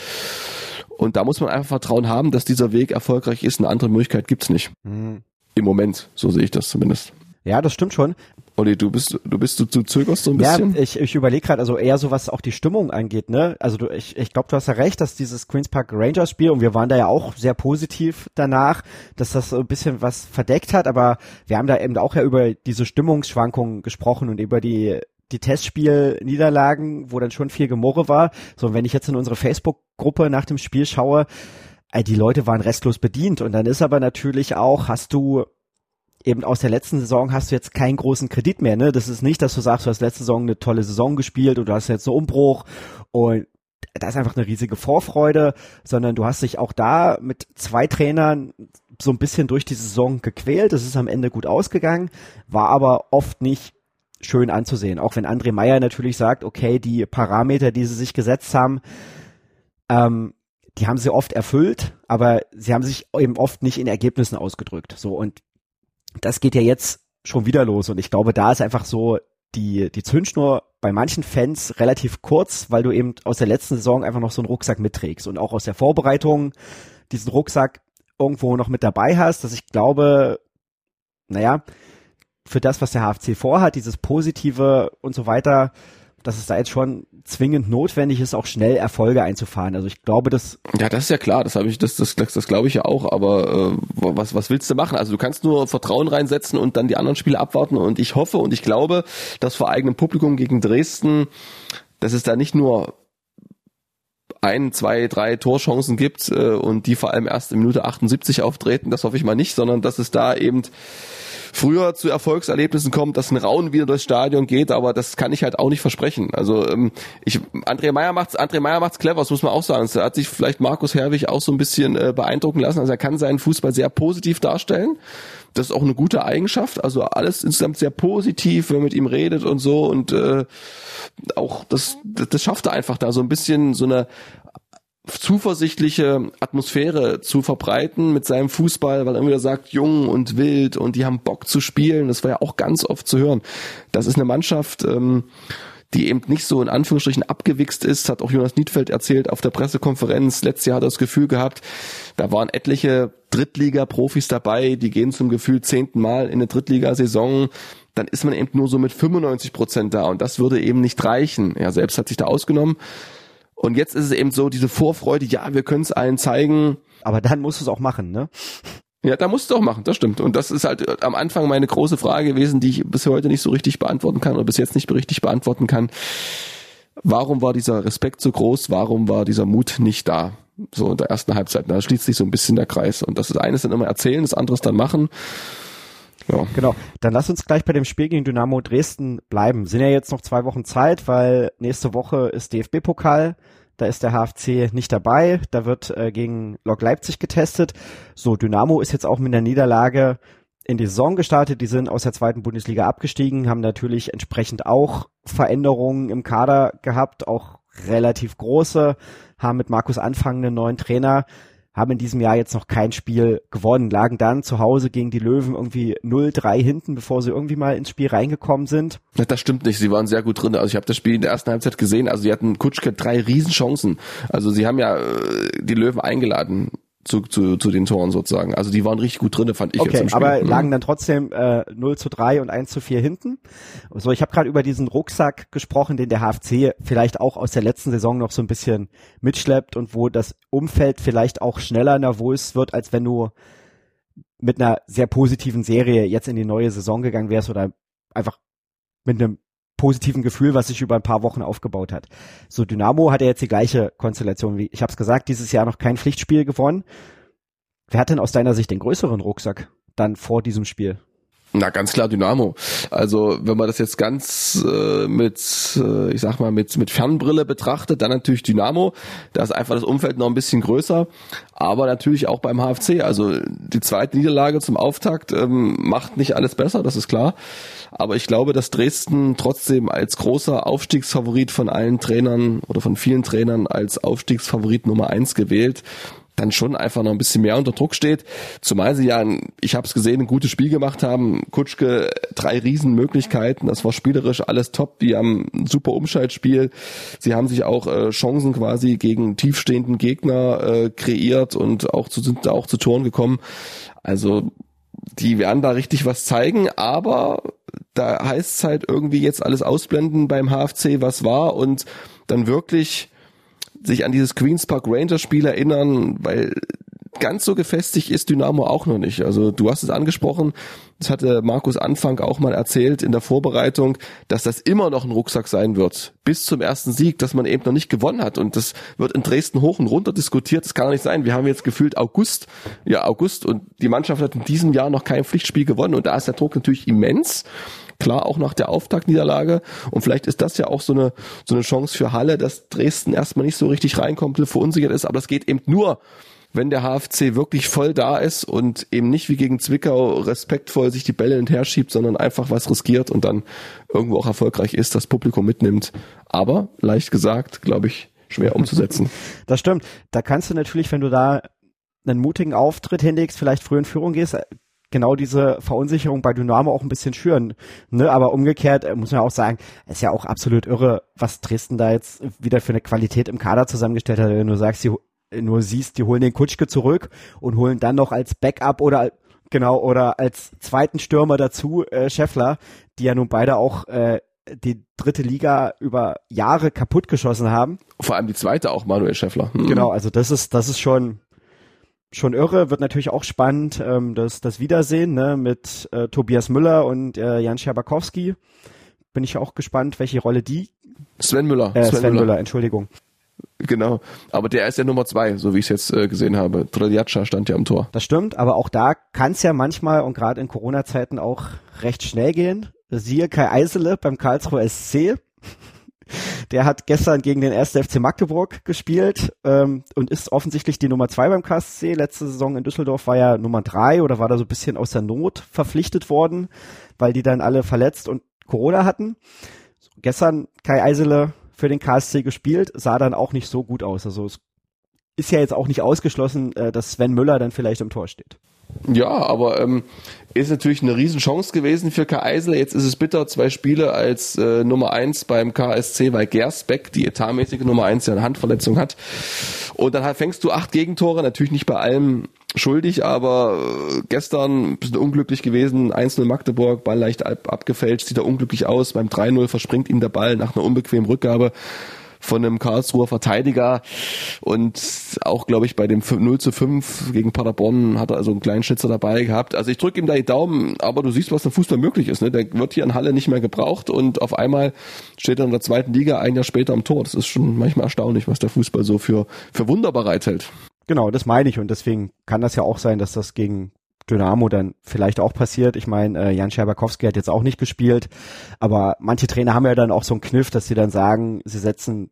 Speaker 1: Und da muss man einfach Vertrauen haben, dass dieser Weg erfolgreich ist. Eine andere Möglichkeit gibt's nicht. Mhm. Im Moment, so sehe ich das zumindest.
Speaker 3: Ja, das stimmt schon.
Speaker 1: Olli, du bist, du bist, du, du zögerst so ein bisschen.
Speaker 3: Ja, ich, ich überlege gerade, also eher so was auch die Stimmung angeht, ne? Also du, ich, ich glaube, du hast ja recht, dass dieses Queens Park Rangers Spiel und wir waren da ja auch sehr positiv danach, dass das so ein bisschen was verdeckt hat, aber wir haben da eben auch ja über diese Stimmungsschwankungen gesprochen und über die die Testspiel-Niederlagen, wo dann schon viel Gemurre war. So, wenn ich jetzt in unsere Facebook-Gruppe nach dem Spiel schaue, die Leute waren restlos bedient. Und dann ist aber natürlich auch, hast du eben aus der letzten Saison hast du jetzt keinen großen Kredit mehr. Ne? Das ist nicht, dass du sagst, du hast letzte Saison eine tolle Saison gespielt und du hast jetzt einen Umbruch und da ist einfach eine riesige Vorfreude, sondern du hast dich auch da mit zwei Trainern so ein bisschen durch die Saison gequält. Es ist am Ende gut ausgegangen, war aber oft nicht schön anzusehen. Auch wenn André Meyer natürlich sagt, okay, die Parameter, die sie sich gesetzt haben, ähm, die haben sie oft erfüllt, aber sie haben sich eben oft nicht in Ergebnissen ausgedrückt. So und das geht ja jetzt schon wieder los und ich glaube, da ist einfach so die, die Zündschnur bei manchen Fans relativ kurz, weil du eben aus der letzten Saison einfach noch so einen Rucksack mitträgst und auch aus der Vorbereitung diesen Rucksack irgendwo noch mit dabei hast, dass ich glaube, naja, für das, was der HFC vorhat, dieses Positive und so weiter, dass es da jetzt schon zwingend notwendig ist, auch schnell Erfolge einzufahren. Also ich glaube, das
Speaker 1: ja, das ist ja klar, das habe ich, das, das, das, das glaube ich ja auch. Aber äh, was, was willst du machen? Also du kannst nur Vertrauen reinsetzen und dann die anderen Spiele abwarten. Und ich hoffe und ich glaube, dass vor eigenem Publikum gegen Dresden, dass es da nicht nur ein, zwei, drei Torchancen gibt äh, und die vor allem erst in Minute 78 auftreten. Das hoffe ich mal nicht, sondern dass es da eben früher zu Erfolgserlebnissen kommt, dass ein Raun wieder durchs Stadion geht, aber das kann ich halt auch nicht versprechen. Also ähm, ich, André Meyer macht's, André Meyer macht's clever, das muss man auch sagen. Da hat sich vielleicht Markus Herwig auch so ein bisschen äh, beeindrucken lassen. Also er kann seinen Fußball sehr positiv darstellen. Das ist auch eine gute Eigenschaft. Also alles insgesamt sehr positiv, wenn man mit ihm redet und so und äh, auch das, das schafft er einfach da so ein bisschen so eine zuversichtliche Atmosphäre zu verbreiten mit seinem Fußball, weil er immer wieder sagt, jung und wild und die haben Bock zu spielen. Das war ja auch ganz oft zu hören. Das ist eine Mannschaft, ähm, die eben nicht so in Anführungsstrichen abgewichst ist, hat auch Jonas Niedfeld erzählt auf der Pressekonferenz. Letztes Jahr hat er das Gefühl gehabt, da waren etliche Drittliga-Profis dabei, die gehen zum Gefühl zehnten Mal in eine Drittligasaison. Dann ist man eben nur so mit 95 Prozent da und das würde eben nicht reichen. Er selbst hat sich da ausgenommen. Und jetzt ist es eben so, diese Vorfreude, ja, wir können es allen zeigen.
Speaker 3: Aber dann musst du es auch machen, ne?
Speaker 1: Ja, da musst du auch machen, das stimmt. Und das ist halt am Anfang meine große Frage gewesen, die ich bis heute nicht so richtig beantworten kann oder bis jetzt nicht richtig beantworten kann. Warum war dieser Respekt so groß? Warum war dieser Mut nicht da? So in der ersten Halbzeit. Da schließt sich so ein bisschen der Kreis. Und das ist eines dann immer erzählen, das andere ist dann machen.
Speaker 3: Ja. Genau. Dann lass uns gleich bei dem Spiel gegen Dynamo Dresden bleiben. Sind ja jetzt noch zwei Wochen Zeit, weil nächste Woche ist DFB-Pokal. Da ist der HFC nicht dabei. Da wird äh, gegen Lok Leipzig getestet. So, Dynamo ist jetzt auch mit der Niederlage in die Saison gestartet. Die sind aus der zweiten Bundesliga abgestiegen, haben natürlich entsprechend auch Veränderungen im Kader gehabt, auch relativ große, haben mit Markus Anfang einen neuen Trainer haben in diesem Jahr jetzt noch kein Spiel gewonnen, lagen dann zu Hause gegen die Löwen irgendwie 0-3 hinten, bevor sie irgendwie mal ins Spiel reingekommen sind.
Speaker 1: Das stimmt nicht, sie waren sehr gut drin. Also ich habe das Spiel in der ersten Halbzeit gesehen, also sie hatten Kutschke drei Riesenchancen. Also sie haben ja äh, die Löwen eingeladen zu, zu, zu den Toren sozusagen. Also die waren richtig gut drin, fand ich
Speaker 3: okay,
Speaker 1: jetzt im
Speaker 3: Spiel. aber mhm. lagen dann trotzdem äh, 0 zu 3 und 1 zu 4 hinten. So, ich habe gerade über diesen Rucksack gesprochen, den der HFC vielleicht auch aus der letzten Saison noch so ein bisschen mitschleppt und wo das Umfeld vielleicht auch schneller nervös wird, als wenn du mit einer sehr positiven Serie jetzt in die neue Saison gegangen wärst oder einfach mit einem positiven Gefühl, was sich über ein paar Wochen aufgebaut hat. So Dynamo hat ja jetzt die gleiche Konstellation wie ich habe es gesagt, dieses Jahr noch kein Pflichtspiel gewonnen. Wer hat denn aus deiner Sicht den größeren Rucksack dann vor diesem Spiel?
Speaker 1: Na, ganz klar Dynamo. Also, wenn man das jetzt ganz äh, mit, äh, ich sag mal, mit, mit Fernbrille betrachtet, dann natürlich Dynamo. Da ist einfach das Umfeld noch ein bisschen größer. Aber natürlich auch beim HFC. Also, die zweite Niederlage zum Auftakt ähm, macht nicht alles besser, das ist klar. Aber ich glaube, dass Dresden trotzdem als großer Aufstiegsfavorit von allen Trainern oder von vielen Trainern als Aufstiegsfavorit Nummer eins gewählt dann schon einfach noch ein bisschen mehr unter Druck steht. Zumal sie ja, ich habe es gesehen, ein gutes Spiel gemacht haben. Kutschke, drei Riesenmöglichkeiten. Das war spielerisch alles top. Die haben ein super Umschaltspiel. Sie haben sich auch äh, Chancen quasi gegen tiefstehenden Gegner äh, kreiert und auch zu, sind auch zu Toren gekommen. Also die werden da richtig was zeigen, aber da heißt es halt irgendwie jetzt alles ausblenden beim HFC, was war und dann wirklich sich an dieses Queens Park Rangers Spiel erinnern, weil ganz so gefestigt ist Dynamo auch noch nicht. Also du hast es angesprochen, das hatte Markus Anfang auch mal erzählt in der Vorbereitung, dass das immer noch ein Rucksack sein wird, bis zum ersten Sieg, dass man eben noch nicht gewonnen hat. Und das wird in Dresden hoch und runter diskutiert. Das kann doch nicht sein. Wir haben jetzt gefühlt August, ja August, und die Mannschaft hat in diesem Jahr noch kein Pflichtspiel gewonnen. Und da ist der Druck natürlich immens. Klar, auch nach der Auftaktniederlage. Und vielleicht ist das ja auch so eine, so eine Chance für Halle, dass Dresden erstmal nicht so richtig reinkommt, verunsichert ist. Aber das geht eben nur, wenn der HFC wirklich voll da ist und eben nicht wie gegen Zwickau respektvoll sich die Bälle hinterher schiebt, sondern einfach was riskiert und dann irgendwo auch erfolgreich ist, das Publikum mitnimmt. Aber, leicht gesagt, glaube ich, schwer umzusetzen.
Speaker 3: Das stimmt. Da kannst du natürlich, wenn du da einen mutigen Auftritt hinlegst, vielleicht früh in Führung gehst, genau diese Verunsicherung bei Dynamo auch ein bisschen schüren. Ne? Aber umgekehrt äh, muss man auch sagen, es ist ja auch absolut irre, was Dresden da jetzt wieder für eine Qualität im Kader zusammengestellt hat. Wenn du sagst, die, nur siehst, die holen den Kutschke zurück und holen dann noch als Backup oder genau oder als zweiten Stürmer dazu äh, Scheffler, die ja nun beide auch äh, die dritte Liga über Jahre kaputt geschossen haben.
Speaker 1: Vor allem die zweite auch Manuel Scheffler.
Speaker 3: Hm. Genau, also das ist das ist schon schon irre, wird natürlich auch spannend, ähm, das, das Wiedersehen ne, mit äh, Tobias Müller und äh, Jan Scherbatowski. Bin ich auch gespannt, welche Rolle die.
Speaker 1: Sven Müller.
Speaker 3: Äh, Sven, Sven Müller. Müller, Entschuldigung.
Speaker 1: Genau, aber der ist ja Nummer zwei, so wie ich es jetzt äh, gesehen habe. Triljatscha stand ja am Tor.
Speaker 3: Das stimmt, aber auch da kann es ja manchmal und gerade in Corona-Zeiten auch recht schnell gehen. Siehe Kai Eisele beim Karlsruher SC. Der hat gestern gegen den 1. FC Magdeburg gespielt ähm, und ist offensichtlich die Nummer zwei beim KSC. Letzte Saison in Düsseldorf war ja Nummer drei oder war da so ein bisschen aus der Not verpflichtet worden, weil die dann alle verletzt und Corona hatten. Gestern Kai Eisele für den KSC gespielt, sah dann auch nicht so gut aus. Also es ist ja jetzt auch nicht ausgeschlossen, äh, dass Sven Müller dann vielleicht im Tor steht.
Speaker 1: Ja, aber ähm, ist natürlich eine Riesenchance gewesen für K. Eisler. Jetzt ist es bitter, zwei Spiele als äh, Nummer eins beim KSC, weil Gersbeck, die etatmäßige Nummer eins, ja eine Handverletzung hat. Und dann fängst du acht Gegentore, natürlich nicht bei allem schuldig, aber äh, gestern ein bisschen unglücklich gewesen. 1-0 Magdeburg, Ball leicht ab, abgefälscht, sieht er unglücklich aus. Beim 3-0 verspringt ihm der Ball nach einer unbequemen Rückgabe von einem Karlsruher Verteidiger und auch, glaube ich, bei dem 0 zu 5 gegen Paderborn hat er also einen kleinen Schnitzer dabei gehabt. Also ich drücke ihm da die Daumen, aber du siehst, was im Fußball möglich ist. Ne? Der wird hier in Halle nicht mehr gebraucht und auf einmal steht er in der zweiten Liga ein Jahr später am Tor. Das ist schon manchmal erstaunlich, was der Fußball so für, für Wunder bereithält.
Speaker 3: Genau, das meine ich und deswegen kann das ja auch sein, dass das gegen Dynamo dann vielleicht auch passiert. Ich meine, äh, Jan Scherbakowski hat jetzt auch nicht gespielt, aber manche Trainer haben ja dann auch so einen Kniff, dass sie dann sagen, sie setzen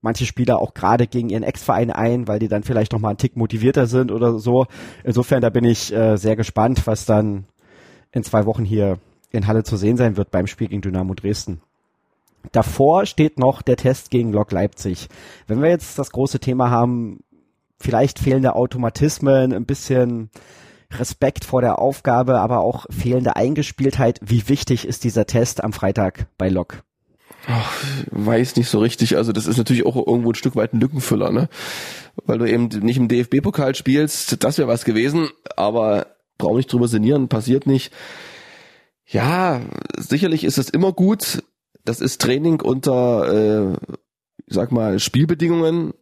Speaker 3: manche Spieler auch gerade gegen ihren Ex-Verein ein, weil die dann vielleicht noch mal einen Tick motivierter sind oder so. Insofern, da bin ich äh, sehr gespannt, was dann in zwei Wochen hier in Halle zu sehen sein wird beim Spiel gegen Dynamo Dresden. Davor steht noch der Test gegen Lok Leipzig. Wenn wir jetzt das große Thema haben, vielleicht fehlende Automatismen, ein bisschen Respekt vor der Aufgabe, aber auch fehlende Eingespieltheit. Wie wichtig ist dieser Test am Freitag bei Lok?
Speaker 1: Ach, weiß nicht so richtig. Also das ist natürlich auch irgendwo ein Stück weit ein Lückenfüller, ne? Weil du eben nicht im DFB-Pokal spielst, das wäre was gewesen, aber brauch nicht drüber sinnieren, passiert nicht. Ja, sicherlich ist es immer gut. Das ist Training unter, äh, sag mal, Spielbedingungen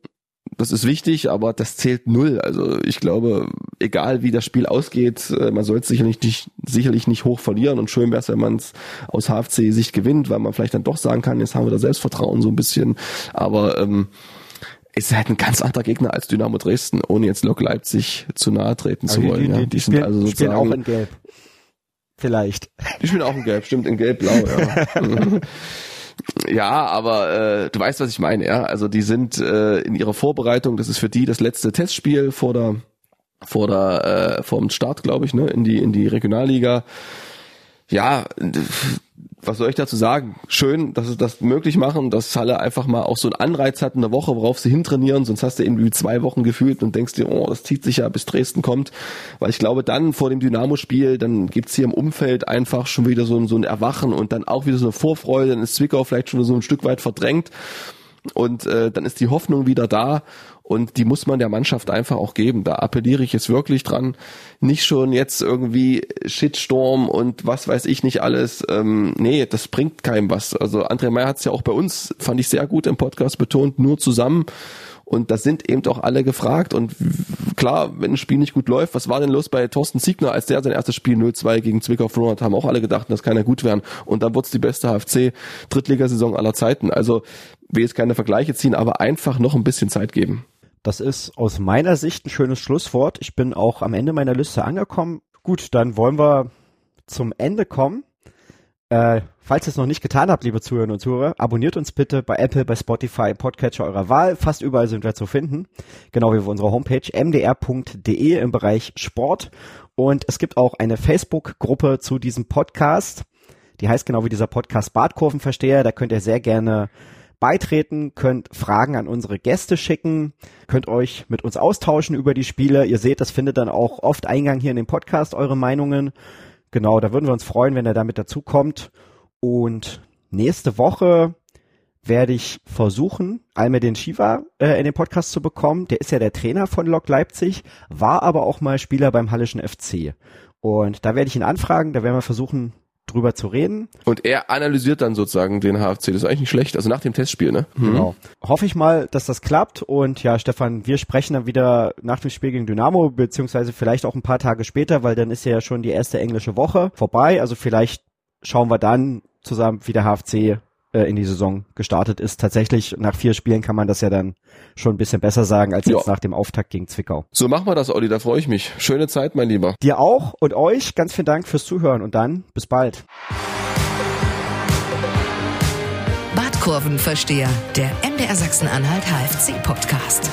Speaker 1: das ist wichtig, aber das zählt null. Also ich glaube, egal wie das Spiel ausgeht, äh, man soll es sicherlich nicht, sicherlich nicht hoch verlieren und schön wäre es, wenn man es aus HFC-Sicht gewinnt, weil man vielleicht dann doch sagen kann, jetzt haben wir da Selbstvertrauen so ein bisschen. Aber ähm, ist halt ein ganz anderer Gegner als Dynamo Dresden, ohne jetzt Lok Leipzig zu nahe treten zu wollen.
Speaker 3: Die, die,
Speaker 1: ja.
Speaker 3: die, spielen, also spielen auch in Gelb. Vielleicht.
Speaker 1: Die spielen auch in Gelb, stimmt, in Gelb-Blau, ja. Ja, aber äh, du weißt, was ich meine, ja. Also die sind äh, in ihrer Vorbereitung, das ist für die das letzte Testspiel vor der vor der äh, vor dem Start, glaube ich, ne, in die in die Regionalliga. Ja, was soll ich dazu sagen? Schön, dass sie das möglich machen, dass Halle einfach mal auch so einen Anreiz hat in der Woche, worauf sie hintrainieren, sonst hast du irgendwie zwei Wochen gefühlt und denkst dir, oh, das zieht sich ja bis Dresden kommt. Weil ich glaube, dann vor dem Dynamo-Spiel, dann gibt's hier im Umfeld einfach schon wieder so ein, so ein Erwachen und dann auch wieder so eine Vorfreude, dann ist Zwickau vielleicht schon so ein Stück weit verdrängt und äh, dann ist die Hoffnung wieder da und die muss man der Mannschaft einfach auch geben. Da appelliere ich jetzt wirklich dran. Nicht schon jetzt irgendwie Shitstorm und was weiß ich nicht alles. Ähm, nee, das bringt keinem was. Also André Meyer hat es ja auch bei uns, fand ich sehr gut im Podcast betont, nur zusammen. Und da sind eben auch alle gefragt. Und klar, wenn ein Spiel nicht gut läuft, was war denn los bei Thorsten Siegner, als der sein erstes Spiel 0-2 gegen Zwickau verloren hat, haben auch alle gedacht, das kann ja gut werden. Und dann wurde es die beste HFC-Drittligasaison aller Zeiten. Also will jetzt keine Vergleiche ziehen, aber einfach noch ein bisschen Zeit geben.
Speaker 3: Das ist aus meiner Sicht ein schönes Schlusswort. Ich bin auch am Ende meiner Liste angekommen. Gut, dann wollen wir zum Ende kommen. Äh, falls ihr es noch nicht getan habt, liebe Zuhörerinnen und Zuhörer, abonniert uns bitte bei Apple, bei Spotify, Podcatcher eurer Wahl. Fast überall sind wir zu finden. Genau wie auf unserer Homepage mdr.de im Bereich Sport. Und es gibt auch eine Facebook-Gruppe zu diesem Podcast. Die heißt genau wie dieser Podcast Badkurvenversteher. Da könnt ihr sehr gerne beitreten, könnt Fragen an unsere Gäste schicken, könnt euch mit uns austauschen über die Spiele. Ihr seht, das findet dann auch oft Eingang hier in den Podcast, eure Meinungen. Genau, da würden wir uns freuen, wenn er damit dazu kommt. Und nächste Woche werde ich versuchen, einmal den Shiva äh, in den Podcast zu bekommen. Der ist ja der Trainer von Lok Leipzig, war aber auch mal Spieler beim Hallischen FC. Und da werde ich ihn anfragen, da werden wir versuchen, drüber zu reden.
Speaker 1: Und er analysiert dann sozusagen den HFC. Das ist eigentlich nicht schlecht. Also nach dem Testspiel, ne?
Speaker 3: Mhm. Genau. Hoffe ich mal, dass das klappt. Und ja, Stefan, wir sprechen dann wieder nach dem Spiel gegen Dynamo, beziehungsweise vielleicht auch ein paar Tage später, weil dann ist ja schon die erste englische Woche vorbei. Also vielleicht schauen wir dann zusammen, wie der HFC äh, in die Saison gestartet ist. Tatsächlich nach vier Spielen kann man das ja dann schon ein bisschen besser sagen als jetzt ja. nach dem Auftakt gegen Zwickau.
Speaker 1: So machen wir das, Olli, da freue ich mich. Schöne Zeit, mein Lieber.
Speaker 3: Dir auch und euch ganz vielen Dank fürs Zuhören und dann bis bald.
Speaker 2: Badkurvenversteher, der MDR Sachsen-Anhalt HFC Podcast.